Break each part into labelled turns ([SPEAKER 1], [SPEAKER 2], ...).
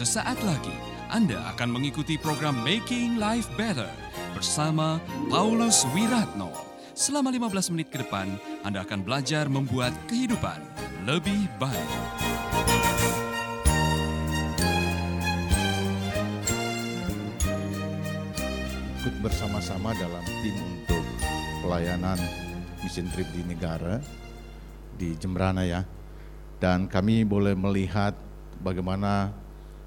[SPEAKER 1] Sesaat lagi Anda akan mengikuti program Making Life Better bersama Paulus Wiratno. Selama 15 menit ke depan, Anda akan belajar membuat kehidupan lebih baik.
[SPEAKER 2] ikut bersama-sama dalam tim untuk pelayanan mission trip di negara di Jembrana ya. Dan kami boleh melihat bagaimana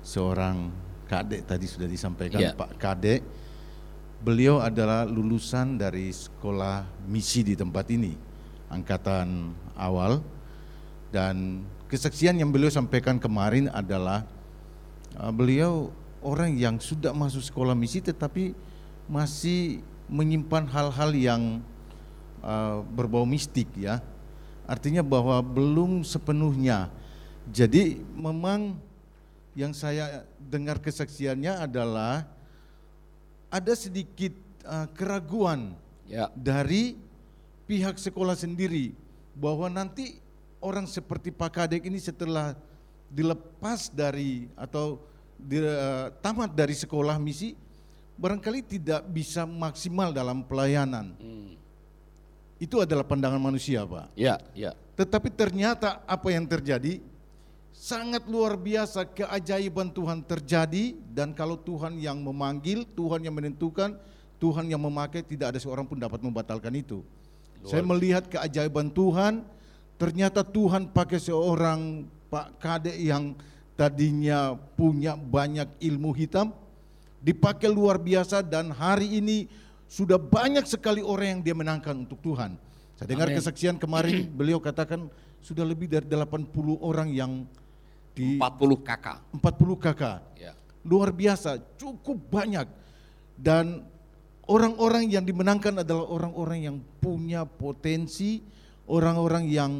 [SPEAKER 2] seorang kadek tadi sudah disampaikan
[SPEAKER 3] Ya.
[SPEAKER 2] Pak Kadek. Beliau adalah lulusan dari sekolah misi di tempat ini, angkatan awal. Dan kesaksian yang beliau sampaikan kemarin adalah Uh, beliau orang yang sudah masuk sekolah misi tetapi masih menyimpan hal-hal yang uh, berbau mistik ya. Artinya bahwa belum sepenuhnya. Jadi memang yang saya dengar kesaksiannya adalah ada sedikit uh, keraguan
[SPEAKER 3] Ya.
[SPEAKER 2] dari pihak sekolah sendiri bahwa nanti orang seperti Pak Kadek ini setelah dilepas dari atau di, eh, tamat dari sekolah misi barangkali tidak bisa maksimal dalam pelayanan.
[SPEAKER 3] Hmm.
[SPEAKER 2] Itu adalah pandangan manusia, Pak.
[SPEAKER 3] Ya, ya.
[SPEAKER 2] Tetapi ternyata apa yang terjadi sangat luar biasa keajaiban Tuhan terjadi dan kalau Tuhan yang memanggil, Tuhan yang menentukan, Tuhan yang memakai tidak ada seorang pun dapat membatalkan itu. Saya melihat keajaiban Tuhan, ternyata Tuhan pakai seorang Pak Kadek yang tadinya punya banyak ilmu hitam, dipakai luar biasa dan hari ini sudah banyak sekali orang yang dia menangkan untuk Tuhan. Saya dengar
[SPEAKER 3] Amin.
[SPEAKER 2] kesaksian kemarin beliau katakan sudah lebih dari 80 orang yang di
[SPEAKER 3] 40 kakak.
[SPEAKER 2] 40 kakak.
[SPEAKER 3] Ya.
[SPEAKER 2] Luar biasa, cukup banyak. Dan orang-orang yang dimenangkan adalah orang-orang yang punya potensi, orang-orang yang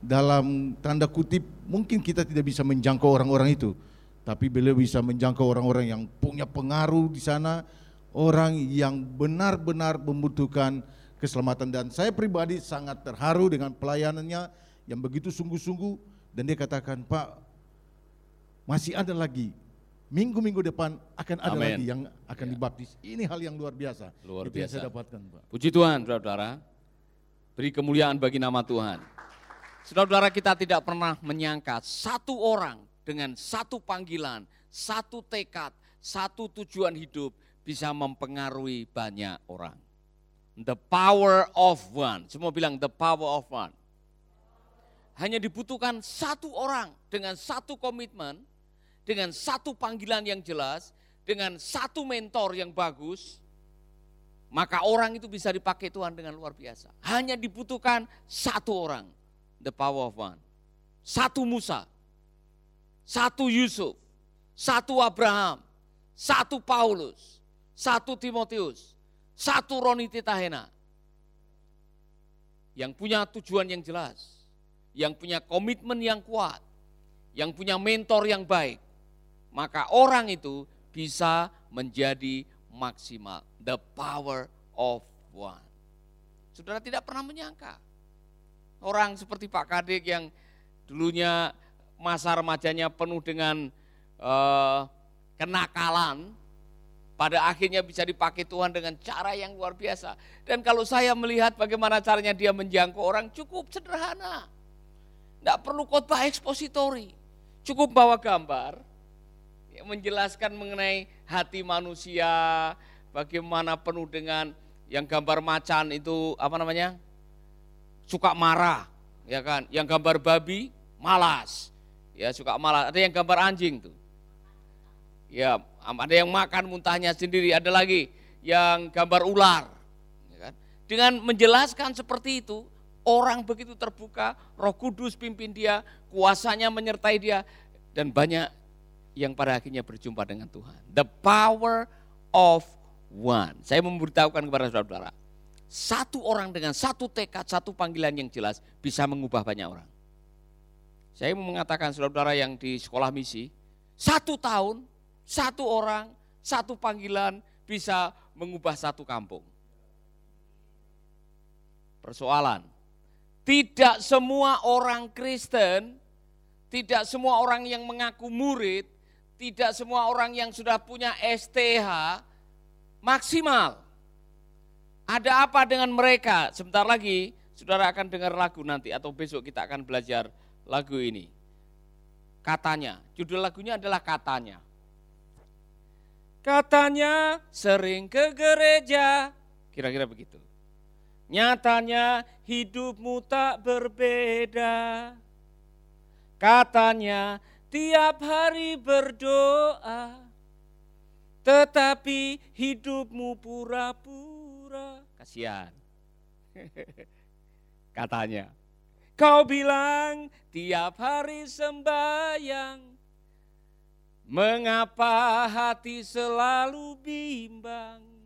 [SPEAKER 2] dalam tanda kutip mungkin kita tidak bisa menjangkau orang-orang itu. Tapi beliau bisa menjangkau orang-orang yang punya pengaruh di sana, orang yang benar-benar membutuhkan keselamatan dan saya pribadi sangat terharu dengan pelayanannya yang begitu sungguh-sungguh dan dia katakan, "Pak, masih ada lagi minggu-minggu depan akan ada
[SPEAKER 3] Amin.
[SPEAKER 2] lagi yang akan
[SPEAKER 3] Ya.
[SPEAKER 2] dibaptis. Ini hal yang luar biasa.
[SPEAKER 3] Luar
[SPEAKER 2] Itu yang
[SPEAKER 3] biasa.
[SPEAKER 2] saya dapatkan, Pak.
[SPEAKER 3] Puji Tuhan, saudara-saudara. Beri kemuliaan bagi nama Tuhan. Saudara-saudara kita tidak pernah menyangka satu orang dengan satu panggilan, satu tekad, satu tujuan hidup bisa mempengaruhi banyak orang. The power of one. Semua bilang the power of one. Hanya dibutuhkan satu orang dengan satu komitmen, dengan satu panggilan yang jelas, dengan satu mentor yang bagus, maka orang itu bisa dipakai Tuhan dengan luar biasa. Hanya dibutuhkan satu orang, the power of one. Satu Musa, satu Yusuf, satu Abraham, satu Paulus, satu Timotius, satu Roni Titahena. Yang punya tujuan yang jelas, yang punya komitmen yang kuat, yang punya mentor yang baik, maka orang itu bisa menjadi maksimal. The power of one. Saudara tidak pernah menyangka. Orang seperti Pak Kadek yang dulunya masa remajanya penuh dengan eh, kenakalan, pada akhirnya bisa dipakai Tuhan dengan cara yang luar biasa. Dan kalau saya melihat bagaimana caranya dia menjangkau orang cukup sederhana. Tidak perlu khotbah ekspositori. Cukup bawa gambar, yang menjelaskan mengenai hati manusia, bagaimana penuh dengan yang gambar macan itu apa namanya? suka marah, ya kan? Yang gambar babi malas. Ya, suka malas. Ada yang gambar anjing tuh. Ya, ada yang makan muntahnya sendiri, ada lagi yang gambar ular. ya kan? Dengan menjelaskan seperti itu, orang begitu terbuka, Roh Kudus pimpin dia, kuasanya menyertai dia dan banyak yang pada akhirnya berjumpa dengan Tuhan. The power of one. Saya memberitahukan kepada saudara-saudara, satu orang dengan satu tekad, satu panggilan yang jelas bisa mengubah banyak orang. Saya mengatakan saudara-saudara yang di sekolah misi, satu tahun, satu orang, satu panggilan bisa mengubah satu kampung. Persoalan, tidak semua orang Kristen, tidak semua orang yang mengaku murid, tidak semua orang yang sudah punya STH maksimal. Ada apa dengan mereka? Sebentar lagi saudara akan dengar lagu nanti atau besok kita akan belajar lagu ini. Katanya, judul lagunya adalah katanya. Katanya sering ke gereja, kira-kira begitu. Nyatanya hidupmu tak berbeda. Katanya tiap hari berdoa, tetapi hidupmu pura-pura. Kasihan. Katanya. Kau bilang tiap hari sembahyang. Mengapa hati selalu bimbang?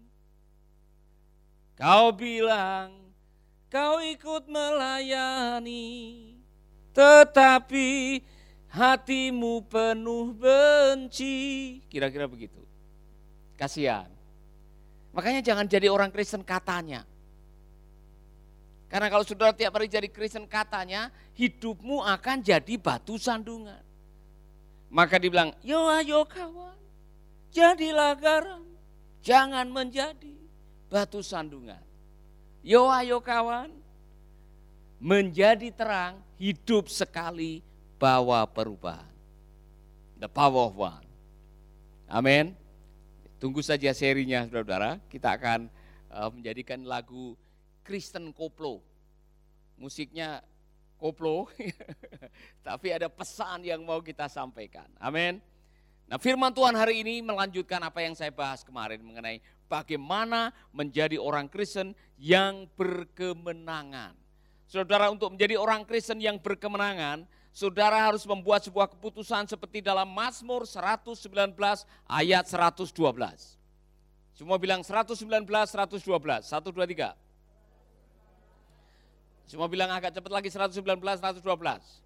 [SPEAKER 3] Kau bilang kau ikut melayani. Tetapi hatimu penuh benci. Kira-kira begitu. Kasihan. Makanya jangan jadi orang Kristen katanya. Karena kalau saudara tiap hari jadi Kristen katanya, hidupmu akan jadi batu sandungan. Maka dibilang, yo ayo kawan, jadilah garam, jangan menjadi batu sandungan. Yo ayo kawan, menjadi terang, hidup sekali, bawa perubahan. The power of one. Amin. Tunggu saja serinya saudara-saudara. Kita akan uh, menjadikan lagu Kristen Koplo. Musiknya koplo, tapi ada pesan yang mau kita sampaikan. Amin. Nah firman Tuhan hari ini melanjutkan apa yang saya bahas kemarin mengenai bagaimana menjadi orang Kristen yang berkemenangan. Saudara untuk menjadi orang Kristen yang berkemenangan, saudara harus membuat sebuah keputusan seperti dalam Mazmur 119 ayat 112. Semua bilang 119, 112, 1, 2, 3. Semua bilang agak cepat lagi 119, 112.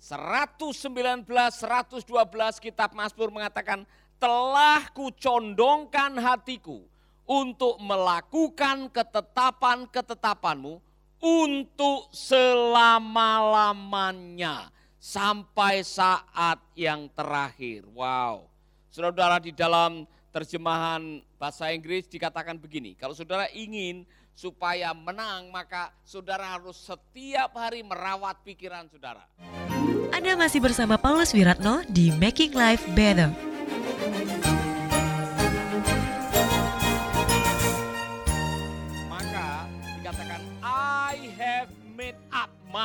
[SPEAKER 3] 119, 112 kitab Mazmur mengatakan, telah kucondongkan hatiku untuk melakukan ketetapan-ketetapanmu untuk selama-lamanya sampai saat yang terakhir. Wow. Saudara-saudara di dalam terjemahan bahasa Inggris dikatakan begini, kalau saudara ingin supaya menang maka saudara harus setiap hari merawat pikiran saudara.
[SPEAKER 4] Anda masih bersama Paulus Wiratno di Making Life Better.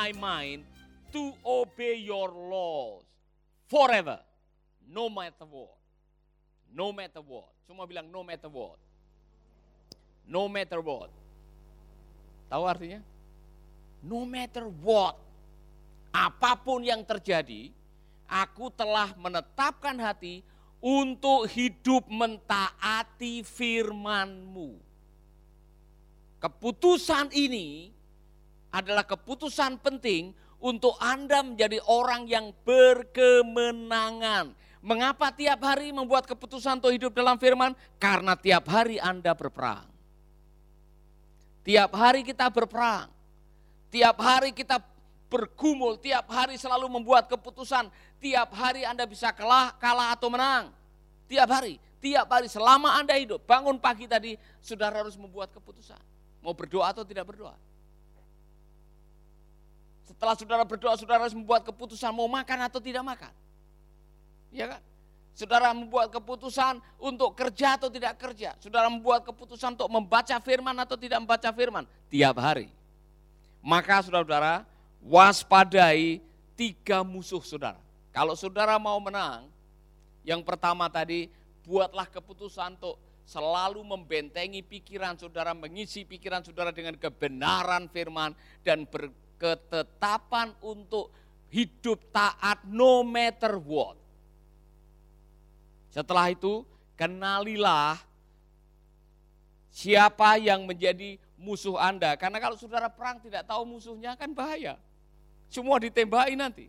[SPEAKER 3] my mind to obey your laws forever, no matter what. No matter what. Semua bilang no matter what. No matter what. Tahu artinya? No matter what. Apa pun yang terjadi, aku telah menetapkan hati untuk hidup mentaati firmanmu. Keputusan ini adalah keputusan penting untuk Anda menjadi orang yang berkemenangan. Mengapa tiap hari membuat keputusan untuk hidup dalam firman? Karena tiap hari Anda berperang. Tiap hari kita berperang. Tiap hari kita bergumul, tiap hari selalu membuat keputusan. Tiap hari Anda bisa kalah, kalah atau menang. Tiap hari, tiap hari selama Anda hidup. Bangun pagi tadi, saudara harus membuat keputusan. Mau berdoa atau tidak berdoa. Setelah saudara berdoa, saudara harus membuat keputusan mau makan atau tidak makan. Ya kan? Saudara membuat keputusan untuk kerja atau tidak kerja. Saudara membuat keputusan untuk membaca firman atau tidak membaca firman. Tiap hari. Maka saudara-saudara, waspadai tiga musuh saudara. Kalau saudara mau menang, yang pertama tadi, buatlah keputusan untuk selalu membentengi pikiran saudara, mengisi pikiran saudara dengan kebenaran firman dan ber, ketetapan untuk hidup taat no matter what. Setelah itu, kenalilah siapa yang menjadi musuh Anda. Karena kalau saudara perang tidak tahu musuhnya kan bahaya. Semua ditembaki nanti.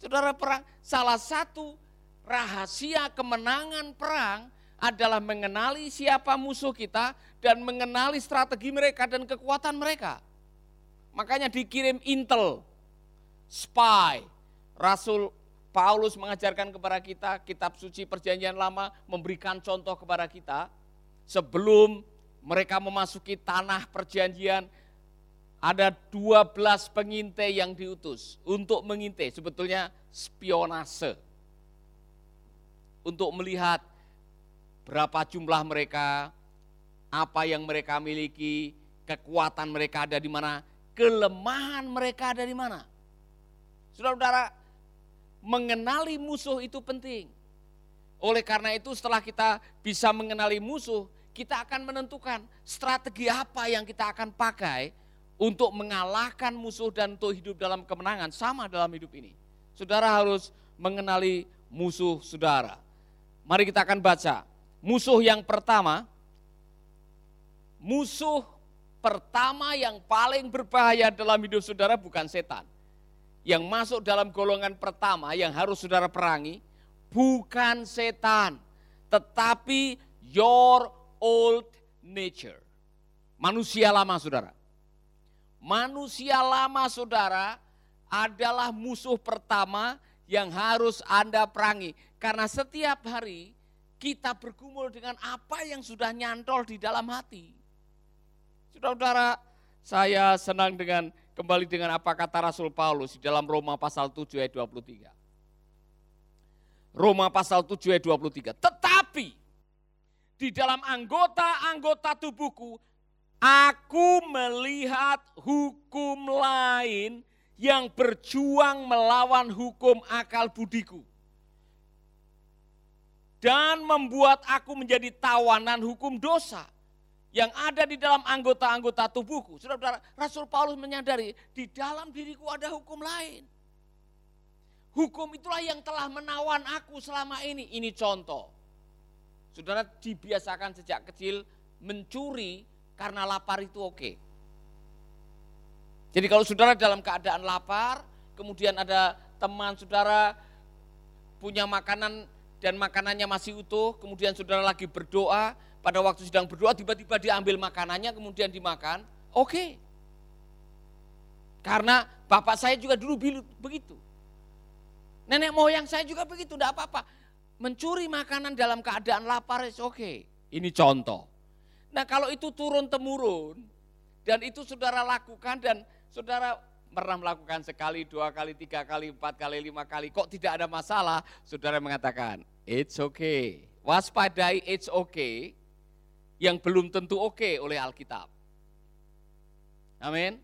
[SPEAKER 3] Saudara perang, salah satu rahasia kemenangan perang adalah mengenali siapa musuh kita dan mengenali strategi mereka dan kekuatan mereka. Makanya dikirim intel, spy, Rasul Paulus mengajarkan kepada kita, kitab suci perjanjian lama memberikan contoh kepada kita sebelum mereka memasuki tanah perjanjian ada 12 pengintai yang diutus untuk mengintai, sebetulnya spionase. Untuk melihat berapa jumlah mereka, apa yang mereka miliki, kekuatan mereka ada di mana, kelemahan mereka ada di mana. Saudara-saudara, mengenali musuh itu penting. Oleh karena itu setelah kita bisa mengenali musuh, kita akan menentukan strategi apa yang kita akan pakai untuk mengalahkan musuh dan untuk hidup dalam kemenangan sama dalam hidup ini. Saudara harus mengenali musuh saudara. Mari kita akan baca. Musuh yang pertama, musuh pertama yang paling berbahaya dalam hidup saudara bukan setan yang masuk dalam golongan pertama yang harus saudara perangi bukan setan, tetapi your old nature. Manusia lama saudara. Manusia lama saudara adalah musuh pertama yang harus Anda perangi. Karena setiap hari kita bergumul dengan apa yang sudah nyantol di dalam hati. Saudara-saudara, saya senang dengan kembali dengan apa kata Rasul Paulus di dalam Roma pasal 7 ayat 23. Roma pasal 7 ayat 23. Tetapi di dalam anggota-anggota tubuhku aku melihat hukum lain yang berjuang melawan hukum akal budiku dan membuat aku menjadi tawanan hukum dosa yang ada di dalam anggota-anggota tubuhku. Saudara-saudara, Rasul Paulus menyadari di dalam diriku ada hukum lain. Hukum itulah yang telah menawan aku selama ini. Ini contoh. Saudara dibiasakan sejak kecil mencuri karena lapar itu oke. Jadi kalau saudara dalam keadaan lapar, kemudian ada teman saudara punya makanan dan makanannya masih utuh, kemudian saudara lagi berdoa, pada waktu sedang berdoa tiba-tiba diambil makanannya kemudian dimakan, oke. Karena bapak saya juga dulu begitu. Nenek moyang saya juga begitu, tidak apa-apa. Mencuri makanan dalam keadaan lapar, oke. Okay. Ini contoh. Nah kalau itu turun-temurun, dan itu saudara lakukan dan saudara pernah melakukan sekali, dua kali, tiga kali, empat kali, lima kali, kok tidak ada masalah, saudara mengatakan, it's okay. Waspadai, it's okay, yang belum tentu oke okay oleh Alkitab. Amin.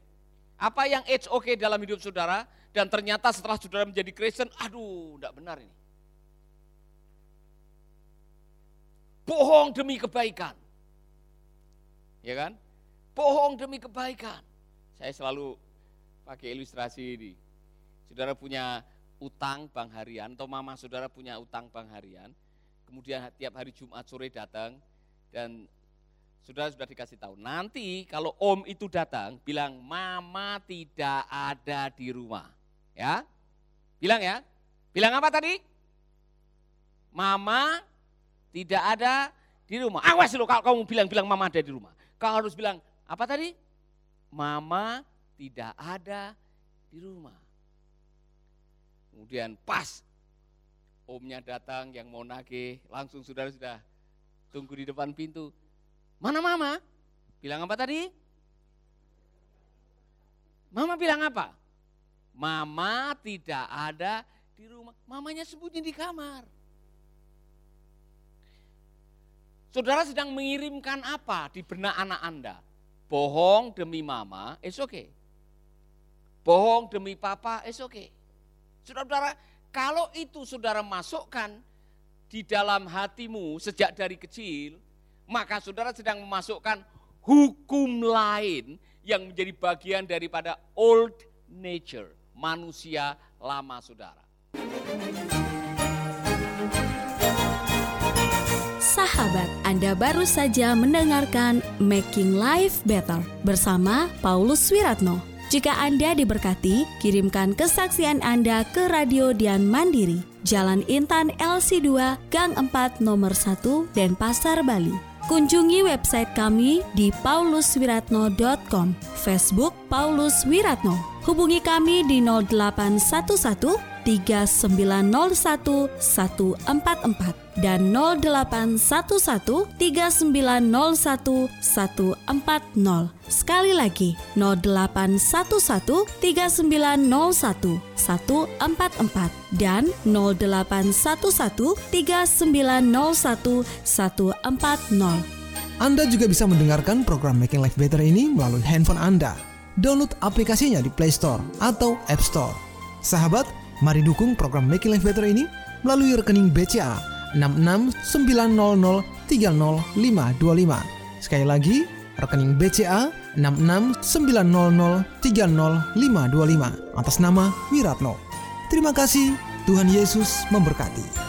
[SPEAKER 3] Apa yang it's okay dalam hidup saudara dan ternyata setelah saudara menjadi Kristen, aduh, tidak benar ini. Bohong demi kebaikan. Ya kan? Bohong demi kebaikan. Saya selalu pakai ilustrasi ini. Saudara punya utang bank harian atau mama saudara punya utang bank harian, kemudian tiap hari Jumat sore datang dan sudah sudah dikasih tahu. Nanti kalau om itu datang, bilang mama tidak ada di rumah. Ya, bilang ya. Bilang apa tadi? Mama tidak ada di rumah. Awas lo kalau kamu bilang-bilang mama ada di rumah. Kau harus bilang apa tadi? Mama tidak ada di rumah. Kemudian pas omnya datang yang mau nagih, langsung saudara sudah tunggu di depan pintu Mana mama? Bilang apa tadi? Mama bilang apa? Mama tidak ada di rumah. Mamanya sembunyi di kamar. Saudara sedang mengirimkan apa di benak anak Anda? Bohong demi mama, it's okay. Bohong demi papa, it's okay. Saudara-saudara, kalau itu saudara masukkan di dalam hatimu sejak dari kecil, maka saudara sedang memasukkan hukum lain yang menjadi bagian daripada old nature, manusia lama saudara.
[SPEAKER 5] Sahabat, Anda baru saja mendengarkan Making Life Better bersama Paulus Wiratno. Jika Anda diberkati, kirimkan kesaksian Anda ke Radio Dian Mandiri, Jalan Intan LC2, Gang 4, Nomor 1, Denpasar, Bali Kunjungi website kami di pauluswiratno.com, Facebook Paulus Wiratno. Hubungi kami di 0811 3901 144 dan 0811 3901 140. Sekali lagi 0811 3901 144 dan 0811 3901 140.
[SPEAKER 6] Anda juga bisa mendengarkan program Making Life Better ini melalui handphone Anda. Download aplikasinya di Play Store atau App Store. Sahabat, mari dukung program Making Life Better ini melalui rekening BCA 6690300525. Sekali lagi, rekening BCA 6690300525 atas nama Wiratno. Terima kasih, Tuhan Yesus memberkati.